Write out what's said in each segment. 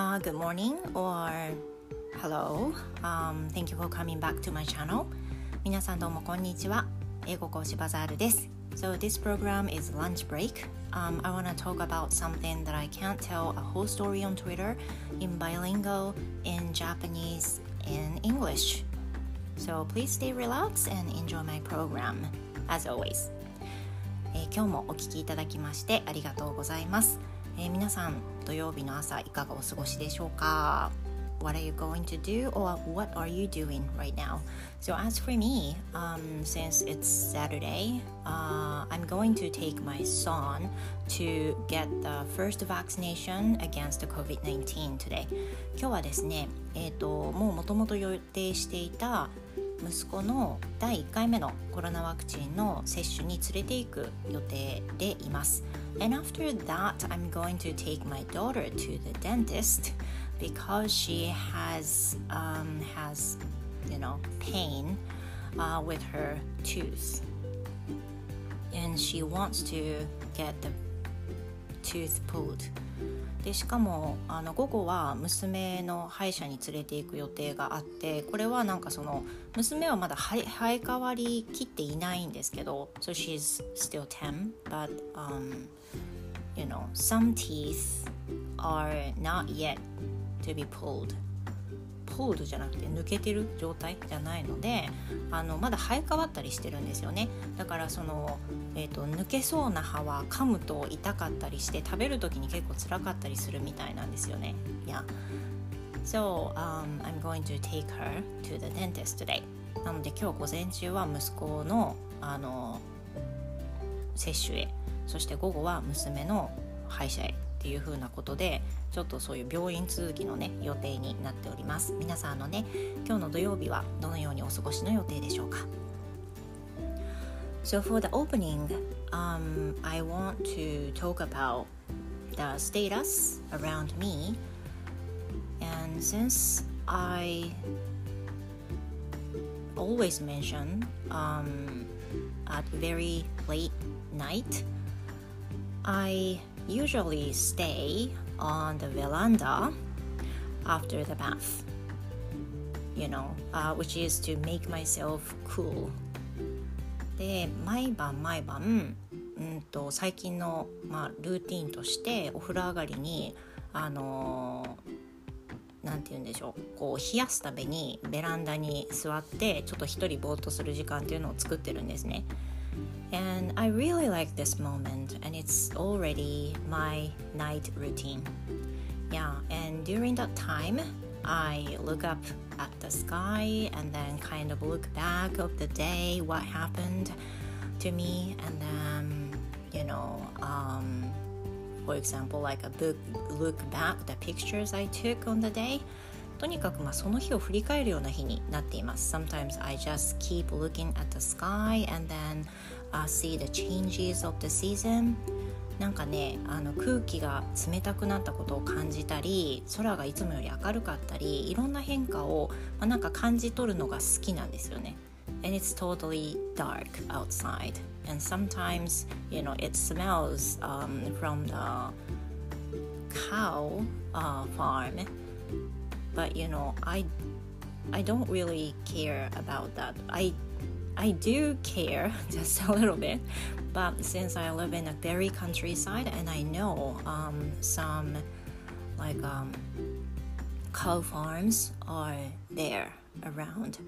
uh, good morning or hello. Um, thank you for coming back to my channel. 皆さんどうもこんにちは。英語講師バザールです。So this program is lunch break. Um, I want to talk about something that I can't tell a whole story on Twitter in bilingual, in Japanese, in English. So please stay relaxed and enjoy my program, as always. えー、今日もお聞きいただきましてありがとうございます。えー、皆さん土曜日の朝いかがお過ごしでしょうか What are you going to do or what are you doing right now? So as for me, um, since it's Saturday, uh, I'm going to take my son to get the first vaccination against COVID-19 today. 今日はですね、えっ、ー、ともうもともと予定していた 息子の第1回目のコロナワクチンの接種に連れて行く予定でいます。And after that, I'm going to take my daughter to the dentist because she has um, has you know pain uh, with her tooth, and she wants to get the tooth pulled. でしかもあの午後は娘の歯医者に連れて行く予定があってこれはなんかその娘はまだ生え変わりきっていないんですけど so she's still 10 but um you know some teeth are not yet to be pulled. ホールじゃなくて抜けてる状態じゃないのであのまだ生え変わったりしてるんですよねだからその、えーと、抜けそうな歯は噛むと痛かったりして食べる時に結構辛かったりするみたいなんですよね。いや So、um, I'm going to take her to the dentist today. なので今日午前中は息子のあの接種へそして午後は娘の歯医者へっていう風なことでちょっとそういう病院続きのね予定になっております皆さんのね今日の土曜日はどのようにお過ごしの予定でしょうか So for the opening, um, I want to talk about the status around me and since I always mention um, at very late night I usually stay on the veranda after the bath, you know, uh, which is to make myself cool. で毎晩毎晩うんと最近の、まあ、ルーティンとしてお風呂上がりにあのなんて言うんでしょうこう冷やすためにベランダに座ってちょっと一人ぼーっとする時間っていうのを作ってるんですね。And I really like this moment, and it's already my night routine. Yeah, and during that time, I look up at the sky and then kind of look back of the day, what happened to me, and then, you know, um, for example, like a book, look back the pictures I took on the day. とにかくまあその日を振り返るような日になっています。Sometimes I just keep looking at the sky and then uh, see the changes of the season なんかねあの空気が冷たくなったことを感じたり空がいつもより明るかったりいろんな変化を、まあ、なんか感じ取るのが好きなんですよね。And it's totally dark outside. And sometimes, you know, it smells um, from the cow uh, farm. But, you know, I, I don't really care about that. I I do care just a little bit, but since I live in a very countryside and I know um, some like um, cow farms are there around,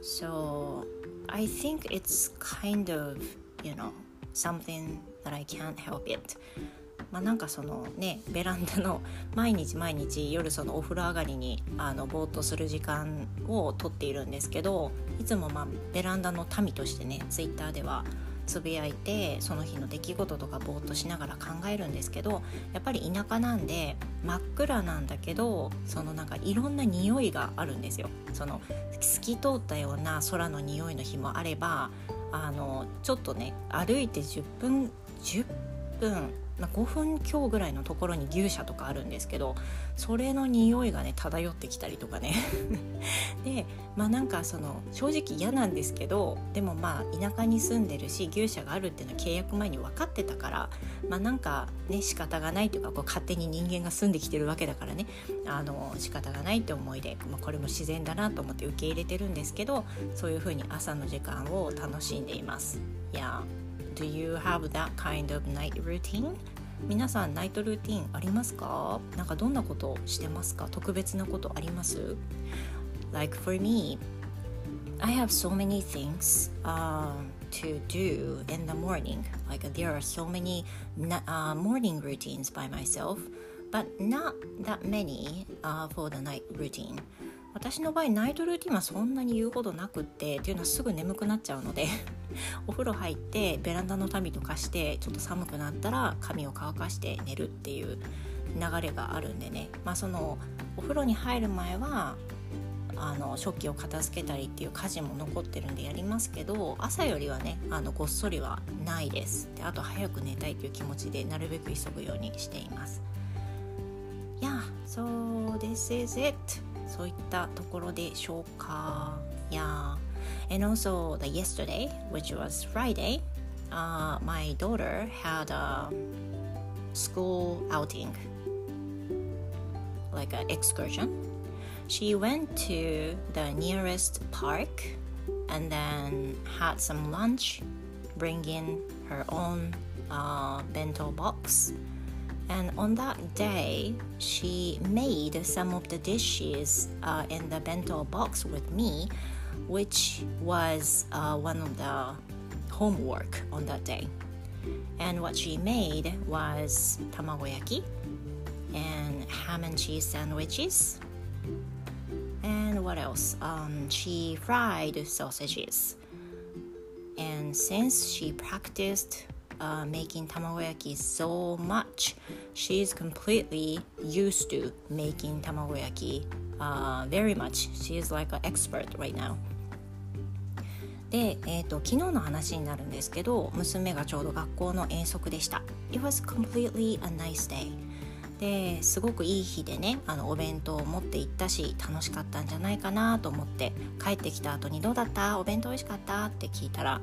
so I think it's kind of you know something that I can't help it. まあ、なんかそのねベランダの毎日毎日夜そのお風呂上がりにあのぼーっとする時間をとっているんですけどいつもまあベランダの民としてねツイッターではつぶやいてその日の出来事とかぼーっとしながら考えるんですけどやっぱり田舎なんで真っ暗なんだけどそのなんかいろんな匂いがあるんですよ。その透き通ったような空の匂いの日もあればあのちょっとね歩いて10分10分ま、5分強ぐらいのところに牛舎とかあるんですけどそれの匂いがね漂ってきたりとかね。でまあなんかその正直嫌なんですけどでもまあ田舎に住んでるし牛舎があるっていうのは契約前に分かってたからまあなんかね仕方がないというかこう勝手に人間が住んできてるわけだからね。あの仕方がないって思いで、まあ、これも自然だなと思って受け入れてるんですけどそういうふうに朝の時間を楽しんでいます。いや Do you have that kind of night routine? 皆さんナイトルーティンありますかなんかどんなことしてますか特別なことあります Like for me, I have so many things、um, to do in the morning. Like there are so many uh, morning routines by myself, but not that many uh, for the night routine. 私の場合ナイトルーティンはそんなに言うことなくってっていうのはすぐ眠くなっちゃうので お風呂入ってベランダの民とかしてちょっと寒くなったら髪を乾かして寝るっていう流れがあるんでね。まあそのお風呂に入る前はあの食器を片付けたりっていう家事も残ってるんでやりますけど朝よりはねあのごっそりはないです。であと早く寝たいという気持ちでなるべく急ぐようにしています。Yeah, so this is it? ったところでしょうか Yeah and also the yesterday which was Friday uh, my daughter had a school outing like an excursion she went to the nearest park and then had some lunch bring in her own uh, bento box and on that day, she made some of the dishes uh, in the bento box with me, which was uh, one of the homework on that day. And what she made was tamagoyaki and ham and cheese sandwiches. And what else? Um, she fried sausages. And since she practiced uh, making tamagoyaki so much. She's completely used to making tamagoyaki uh, very much. She's like an expert right now. で、えーと、昨日の話になるんですけど娘がちょうど学校の遠足でした。It was completely a nice day. ですごくいい日でねあのお弁当を持って行ったし楽しかったんじゃないかなと思って帰ってきた後に「どうだったお弁当美味しかった?」って聞いたら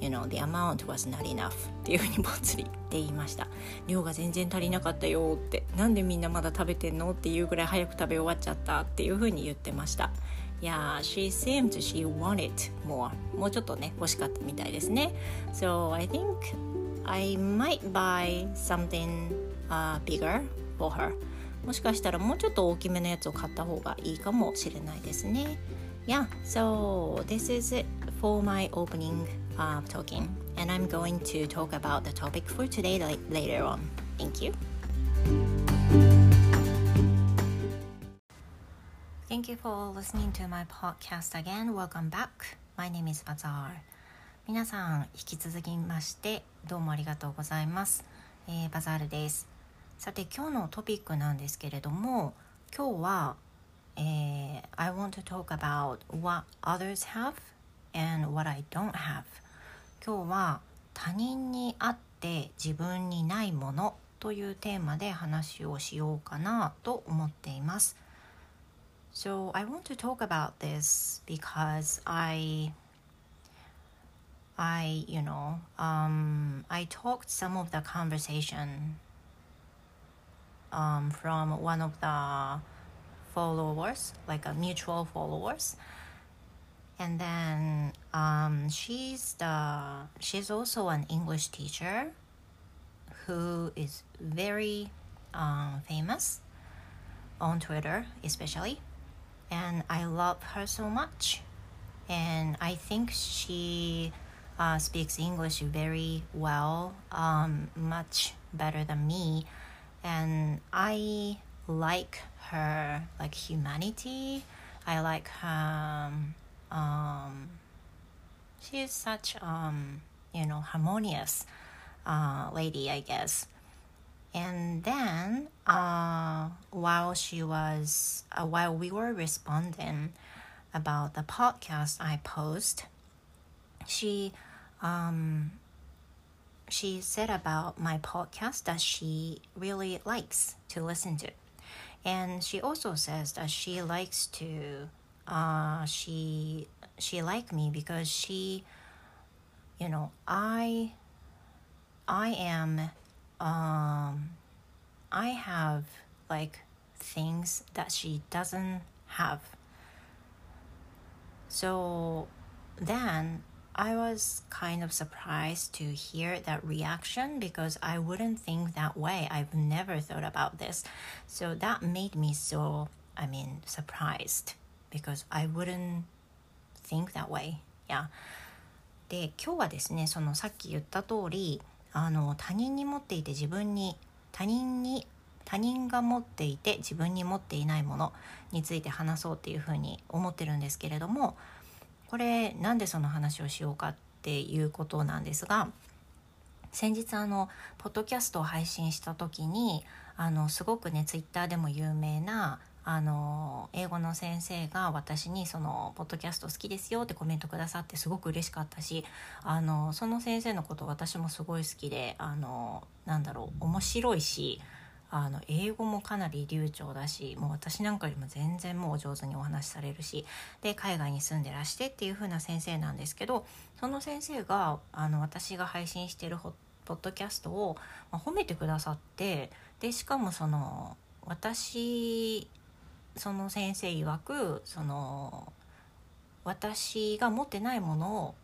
you know, the amount was not enough っていうふうにぼつりって言いました。量が全然足りなかったよって。なんでみんなまだ食べてんのっていうぐらい早く食べ終わっちゃったっていうふうに言ってました。いや、she seemed she wanted more もうちょっとね欲しかったみたいですね。So I think I might buy something、uh, bigger for her もしかしたらもうちょっと大きめのやつを買った方がいいかもしれないですね。Yeah, so this is it for my opening uh, talking, and I'm going to talk about the topic for today later on. Thank you. Thank you for listening to my podcast again. Welcome back. My name is Bazaar. 皆さん、引き続きましてどうもありがとうございます。えー、バザールです。さて、今日のトピックなんですけれども、今日は、えー、I want to talk about what others have and what I don't have 今日は他人にあって自分にないものというテーマで話をしようかなと思っています。So I want to talk about this because I I you know um I talked some of the conversation um from one of the followers like a mutual followers and then um, she's the she's also an English teacher who is very um, famous on Twitter, especially, and I love her so much, and I think she uh, speaks English very well, um, much better than me, and I like her like humanity. I like her um, she is such um, you know harmonious uh, lady, I guess. And then uh, while she was uh, while we were responding about the podcast I post, she um, she said about my podcast that she really likes to listen to. And she also says that she likes to uh, she she like me because she you know I I am um I have like things that she doesn't have. So then I was kind of surprised to hear that reaction because I wouldn't think that way. I've never thought about this. So that made me so, I mean, surprised because I wouldn't think that way. Yeah. で今日はですねそのさっき言った通りあの他人に持っていて自分に他人に他人が持っていて自分に持っていないものについて話そうっていうふうに思ってるんですけれどもこれなんでその話をしようかっていうことなんですが先日あのポッドキャストを配信した時にあのすごくねツイッターでも有名なあの英語の先生が私にその「ポッドキャスト好きですよ」ってコメントくださってすごく嬉しかったしあのその先生のこと私もすごい好きであのなんだろう面白いしあの英語もかなり流暢だしもう私なんかよりも全然もう上手にお話しされるしで海外に住んでらしてっていう風な先生なんですけどその先生があの私が配信してるポッドキャストを、まあ、褒めてくださってでしかもその私その先生曰くその私が持ってないものを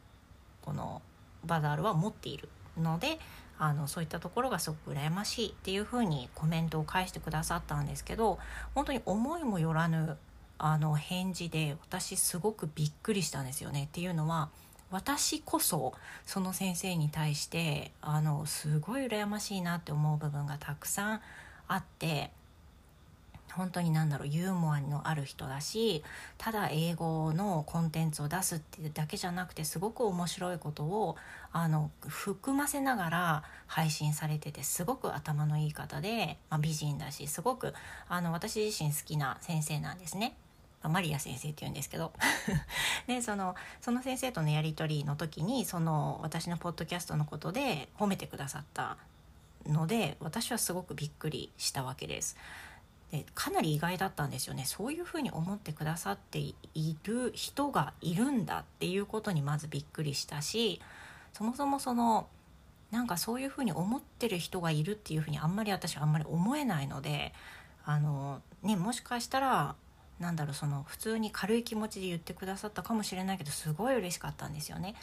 このバザールは持っているのであのそういったところがすごく羨ましいっていうふうにコメントを返してくださったんですけど本当に思いもよらぬあの返事で私すごくびっくりしたんですよね。っていうのは私こそその先生に対してあのすごい羨ましいなって思う部分がたくさんあって本当に何だろうユーモアのある人だしただ英語のコンテンツを出すっていうだけじゃなくてすごく面白いことをあの含ませながら配信されててすごく頭のいい方で、まあ、美人だしすごくあの私自身好きな先生なんですね。マリア先生って言うんですけど でそのその先生とのやり取りの時にその私のポッドキャストのことで褒めてくださったので私はすごくびっくりしたわけです。でかなり意外だったんですよねそういうふうに思ってくださっている人がいるんだっていうことにまずびっくりしたしそもそもそのなんかそういうふうに思ってる人がいるっていうふうにあんまり私はあんまり思えないのであの、ね、もしかしたらなんだろうその普通に軽い気持ちで言ってくださったかもしれないけどすごい嬉しかったんですよね。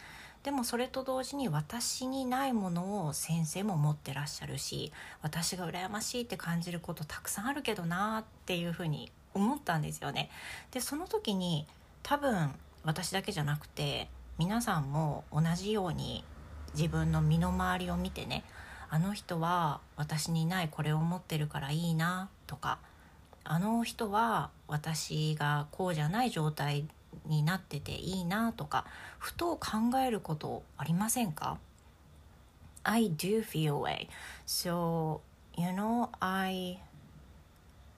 でもそれと同時に私にないものを先生も持ってらっしゃるし私が羨ましいって感じることたくさんあるけどなっていうふうに思ったんですよね。でその時に多分私だけじゃなくて皆さんも同じように自分の身の回りを見てねあの人は私にないこれを持ってるからいいなとかあの人は私がこうじゃない状態になってていいなとかふと考えることありませんか I do feel way so you know I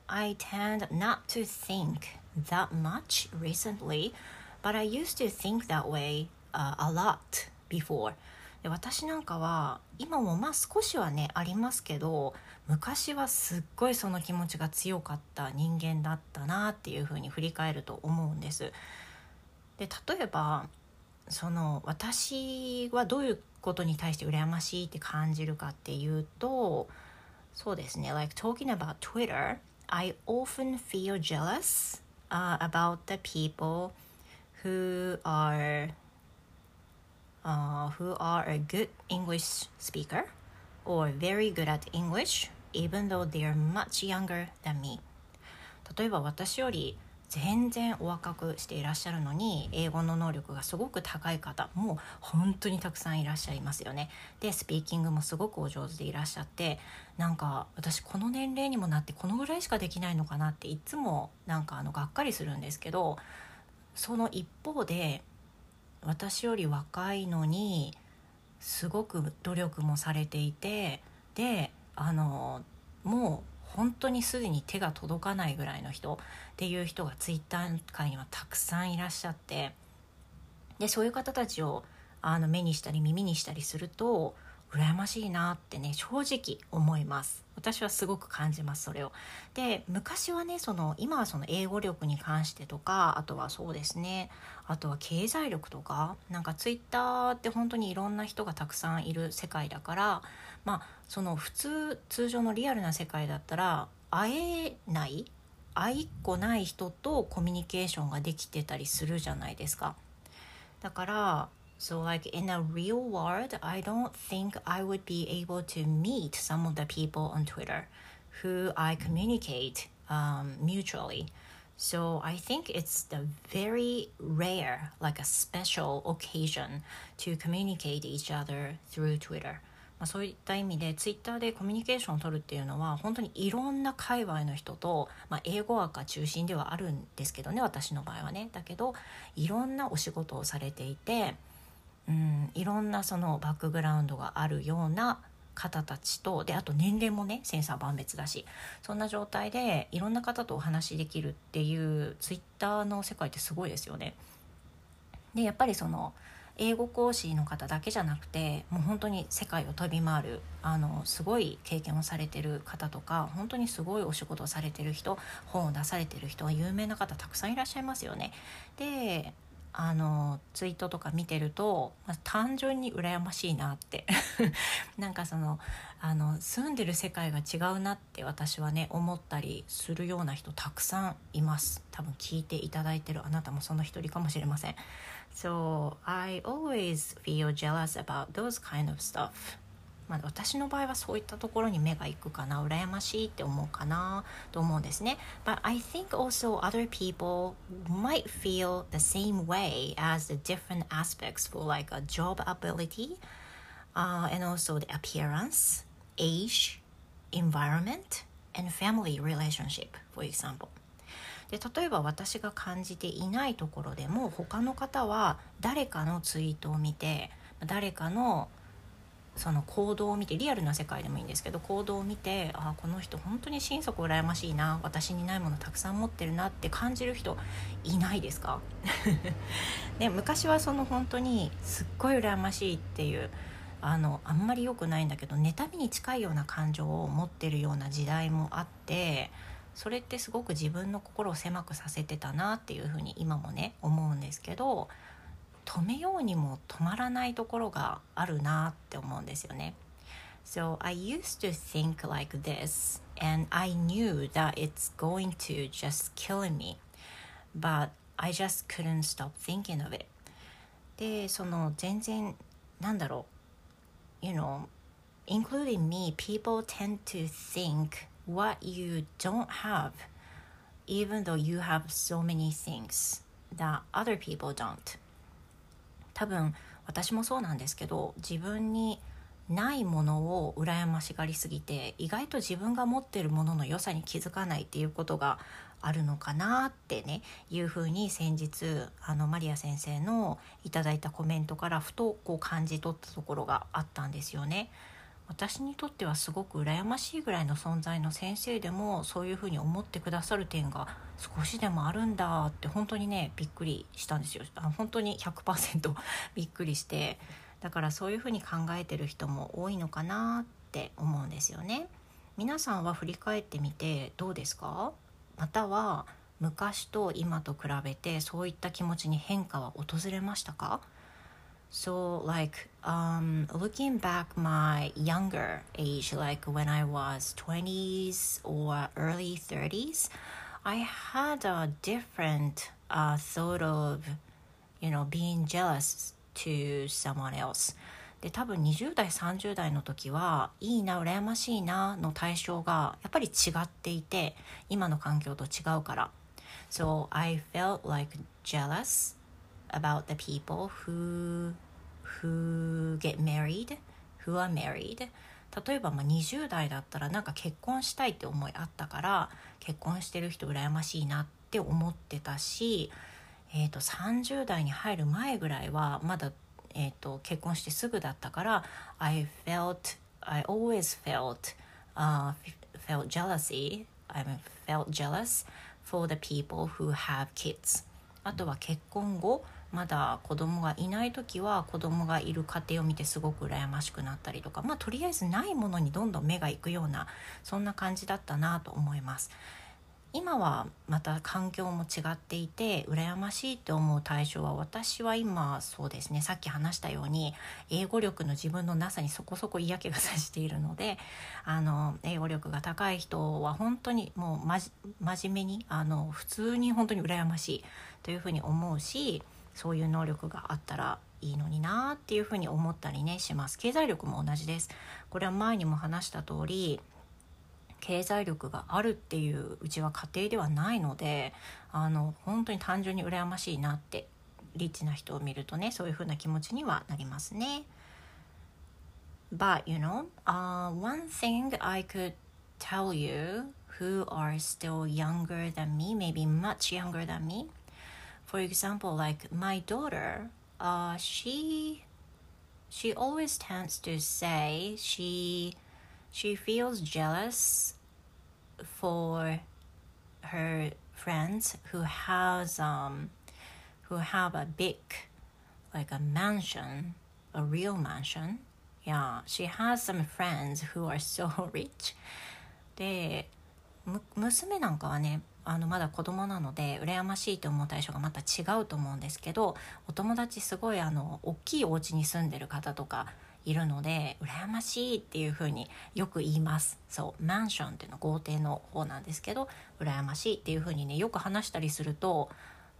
I tend not to think that much recently but I used to think that way、uh, a lot before で私なんかは今もまあ少しはねありますけど昔はすっごいその気持ちが強かった人間だったなっていうふうに振り返ると思うんです。で例えばその私はどういうことに対して羨ましいって感じるかっていうとそうですね like talking about Twitter I often feel jealous、uh, about the people who are uh, who are a good English speaker or very good at English even though they are much younger than me 例えば私より全然お若くしていらっしゃるのに英語の能力がすごく高い方も本当にたくさんいらっしゃいますよね。でスピーキングもすごくお上手でいらっしゃってなんか私この年齢にもなってこのぐらいしかできないのかなっていつもなんかあのがっかりするんですけどその一方で私より若いのにすごく努力もされていてであのもう本当にすでに手が届かないぐらいの人っていう人がツイッター界にはたくさんいらっしゃってでそういう方たちをあの目にしたり耳にしたりすると羨ましいなってね正直思います。私はすごく感じますそれを。で昔はねその今はその英語力に関してとかあとはそうですねあとは経済力とかなんかツイッターって本当にいろんな人がたくさんいる世界だからまあその普通通常のリアルな世界だったら会えない会いっこない人とコミュニケーションができてたりするじゃないですか。だから So, like in a real world, I don't think I would be able to meet some of the people on Twitter who I communicate um, mutually. So, I think it's the very rare, like a special occasion to communicate each other through Twitter. まあ、そういった意味でツイッターでコミュニケーションを取るっていうのは本当にいろんな界隈の人と、まあ、英語学が中心ではあるんですけどね私の場合はねだけどいろんなお仕事をされていて、うん、いろんなそのバックグラウンドがあるような方たちとであと年齢もねセンサー万別だしそんな状態でいろんな方とお話しできるっていうツイッターの世界ってすごいですよね。でやっぱりその英語講師の方だけじゃなくてもう本当に世界を飛び回るあのすごい経験をされてる方とか本当にすごいお仕事をされてる人本を出されてる人は有名な方たくさんいらっしゃいますよね。であのツイートとか見てると、まあ、単純に羨ましいなって。なんかそのあの住んでる世界が違うなって私はね思ったりするような人たくさんいます。多分聞いていただいてるあなたもその一人かもしれません。So I always feel jealous about those kind of stuff. まあ、私の場合はそういったところに目が行くかな羨ましいって思うかなと思うんですね But I think also other people might feel the same way as the different aspects for like a job ability uh, and also the appearance age environment and family relationship for example で例えば私が感じていないところでも他の方は誰かのツイートを見て誰かのその行動を見てリアルな世界でもいいんですけど行動を見てあこの人本当に心底羨ましいな私にないものたくさん持ってるなって感じる人いないですか？で 昔はその本当にすっごい羨ましいっていうあのあんまり良くないんだけど妬みに近いような感情を持ってるような時代もあってそれってすごく自分の心を狭くさせてたなっていうふうに今もね思うんですけど止めようにも止まらないところがあるなって思うんですよね。So I used to think like this and I knew that it's going to just kill me but I just couldn't stop thinking of it でその全然なんだろう you know including me people tend to think what you don't have, even though you have so many things that other people don't. 多分私もそうなんですけど自分にないものを羨ましがりすぎて意外と自分が持ってるものの良さに気づかないっていうことがあるのかなってねいうふうに先日あのマリア先生の頂いたコメントからふとこう感じ取ったところがあったんですよね。私にとってはすごく羨ましいぐらいの存在の先生でもそういうふうに思ってくださる点が少しでもあるんだって本当にねびっくりしたんですよ。あ本当に100% びっくりしてだからそういうふうに考えてる人も多いのかなって思うんですよね。皆さんは振り返ってみてどうですか？または昔と今と比べてそういった気持ちに変化は訪れましたか？So, like, um, looking back my younger age, like when I was 20s or early 30s, I had a different uh, thought of, you know, being jealous to someone else. で多分20代30代の時はいいな羨ましいなの対象がやっぱり違っていて今の環境と違うから So I felt like jealous about the people who who get married who are married 例えばまあ20代だったらなんか結婚したいって思いあったから結婚してる人羨ましいなって思ってたし、えー、と30代に入る前ぐらいはまだ、えー、と結婚してすぐだったから I felt I always felt、uh, felt jealousy I felt jealous for the people who have kids あとは結婚後まだ子供がいない時は子供がいる家庭を見てすごく羨ましくなったりとかまあとりあえずないものにどんどん目がいくようなそんな感じだったなと思います。今はまた環境も違っていて羨ましいって思う対象は私は今そうですね。さっき話したように英語力の自分のなさにそこそこ嫌気がさしているのであの英語力が高い人は本当にもうま真面目にあの普通に本当に羨ましいというふうに思うしそういう能力があったらいいのになっていうふうに思ったりねします。経済力も同じです。これは前にも話した通り経済力があるっていううちは家庭ではないのであの本当に単純に羨ましいなってリッチな人を見るとねそういう風な気持ちにはなりますね。But you know, uh, one thing I could tell you who are still younger than me, maybe much younger than me. For example, like my daughter, uh, she she always tends to say she she feels jealous for her friends who has um who have a big like a mansion a real mansion yeah she has some friends who are so rich で娘なんかはねあのまだ子供なので羨ましいと思う対象がまた違うと思うんですけどお友達すごいあの大きいお家に住んでる方とかいるので羨ましいっていうふうによく言います。そうマンションっていうの豪邸の方なんですけど羨ましいっていうふうにねよく話したりすると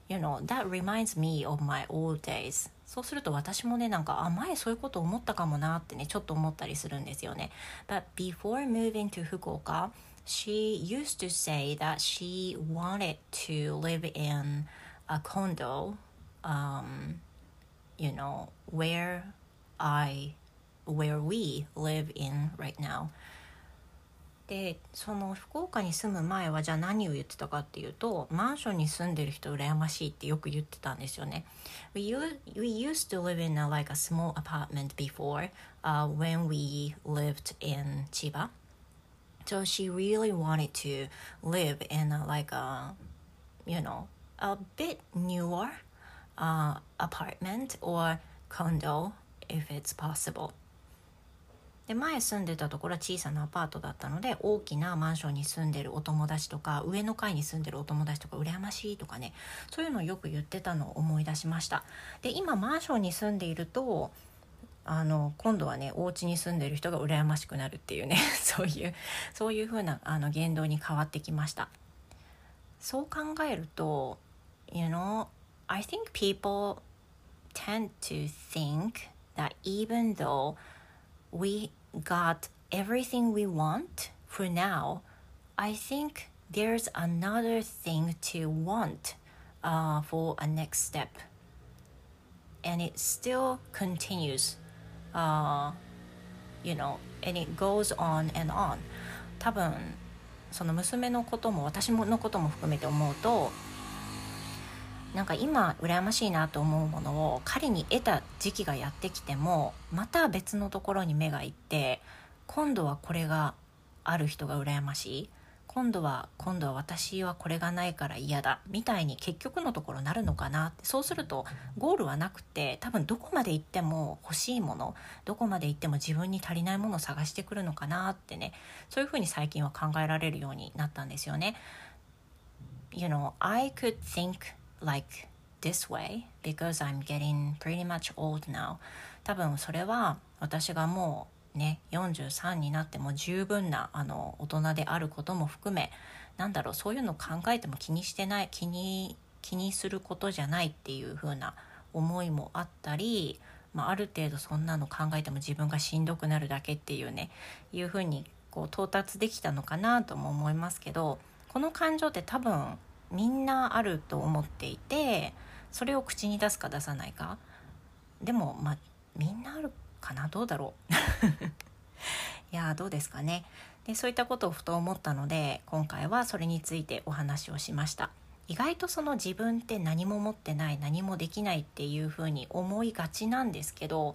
You know, that reminds me of my old days そうすると私もねなんかあ前そういうこと思ったかもなってねちょっと思ったりするんですよね。But before moving to 福岡 she used to say that she wanted to live in a condo um, you know where I where we live in right now でその福岡に住む前はじゃあ何を言ってたかっていうとマンションに住んでる人羨ましいってよく言ってたんですよね。We, we used to live in a, like a small apartment before、uh, when we lived in 千葉 So she really wanted to live in a, like a you know a bit newer uh, apartment or condo if it's possible で前住んでたところは小さなアパートだったので大きなマンションに住んでるお友達とか上の階に住んでるお友達とか羨ましいとかねそういうのをよく言ってたのを思い出しました。で今マンションに住んでいるとあの今度はねお家に住んでる人が羨ましくなるっていうね そういうそういう風なあの言動に変わってきました。そう考えると You know I think people tend to think that even though we got everything we want for now, I think there's another thing to want uh, for a next step. And it still continues, uh, you know, and it goes on and on. 多分その娘のことも私のことも含めて思うと なんか今羨ましいなと思うものを彼に得た時期がやってきてもまた別のところに目がいって今度はこれがある人が羨ましい。今度は今度は私はこれがないから嫌だ。みたいに結局のところなるのかなって。そうするとゴールはなくて多分どこまで行っても欲しいものどこまで行っても自分に足りないものを探してくるのかなってね。そういうふうに最近は考えられるようになったんですよね。You know, I could think like this way because I'm getting pretty much old now. 多分それは私がもうね43になっても十分なあの大人であることも含めなんだろうそういうの考えても気にしてない気に気にすることじゃないっていう風な思いもあったり、まあ、ある程度そんなの考えても自分がしんどくなるだけっていうねいう風にこう到達できたのかなとも思いますけどこの感情って多分みんなあると思っていてそれを口に出すか出さないか。でもまあみんなあるかな？どうだろう？いやどうですかね。でそういったことをふと思ったので今回はそれについてお話をしました。意外とその自分って何も持ってない何もできないっていうふうに思いがちなんですけど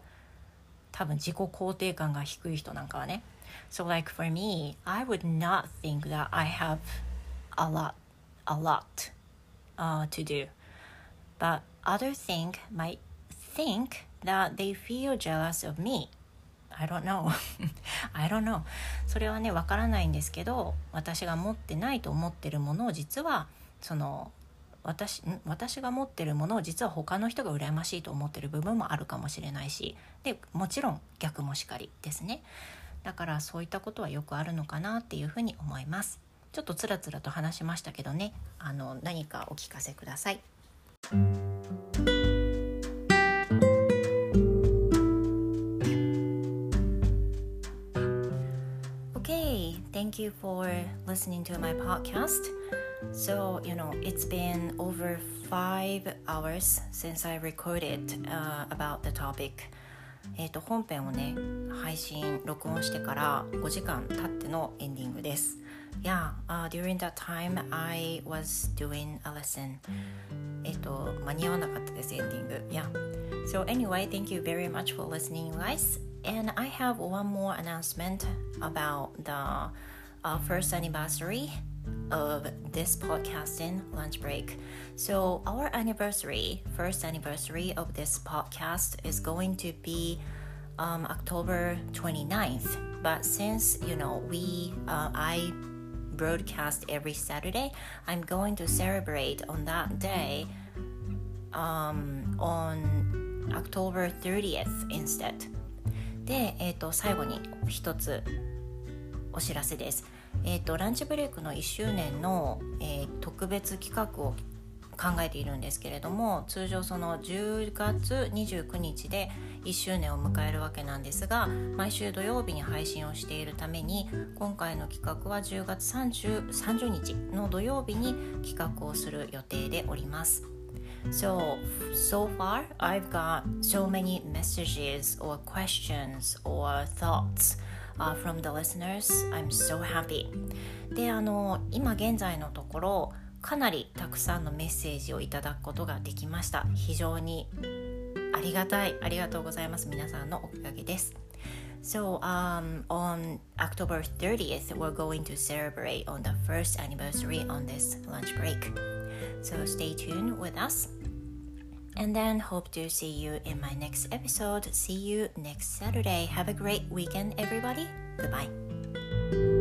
多分自己肯定感が低い人なんかはね。So like for me I would not think that I have a lot a lot uh, to do. But other think might think that they feel jealous of me. I don't know. I don't know. それはねわからないんですけど私が持ってないと思ってるものを実はその私私が持ってるものを実は他の人が羨ましいと思ってる部分もあるかもしれないしでもちろん逆もしかりですね。だからそういったことはよくあるのかなっていうふうに思います。ちょっとつらつらと話しましたけどねあの何かお聞かせください Okay, thank you for listening to my podcast. So, you know, it's been over five hours since I recorded uh, about the topic. えー、と本編をね配信録音してから5時間経ってのエンディングです。Yeah, uh, during that time I was doing a lesson. えっと間に合わなかったですエンディング。Yeah. So anyway, thank you very much for listening, guys. And I have one more announcement about the uh, first anniversary of this podcasting lunch break. So, our anniversary, first anniversary of this podcast is going to be um, October 29th. But since, you know, we, uh, I broadcast every Saturday, I'm going to celebrate on that day um, on October 30th instead. で、えー、と最後に一つお知らせです。えーと、ランチブレイクの1周年の、えー、特別企画を考えているんですけれども通常その10月29日で1周年を迎えるわけなんですが毎週土曜日に配信をしているために今回の企画は10月 30, 30日の土曜日に企画をする予定でおります。So, so far, I've got so many messages or questions or thoughts uh, from the listeners. I'm so happy. で、あの、今現在のところ、かなりたくさんのメッセージをいただくことができました。非常にありがたい。ありがとうございます。皆さんのおかげです。So, um, on October 30th, we're going to celebrate on the first anniversary on this lunch break. So, stay tuned with us. And then hope to see you in my next episode. See you next Saturday. Have a great weekend, everybody. Goodbye.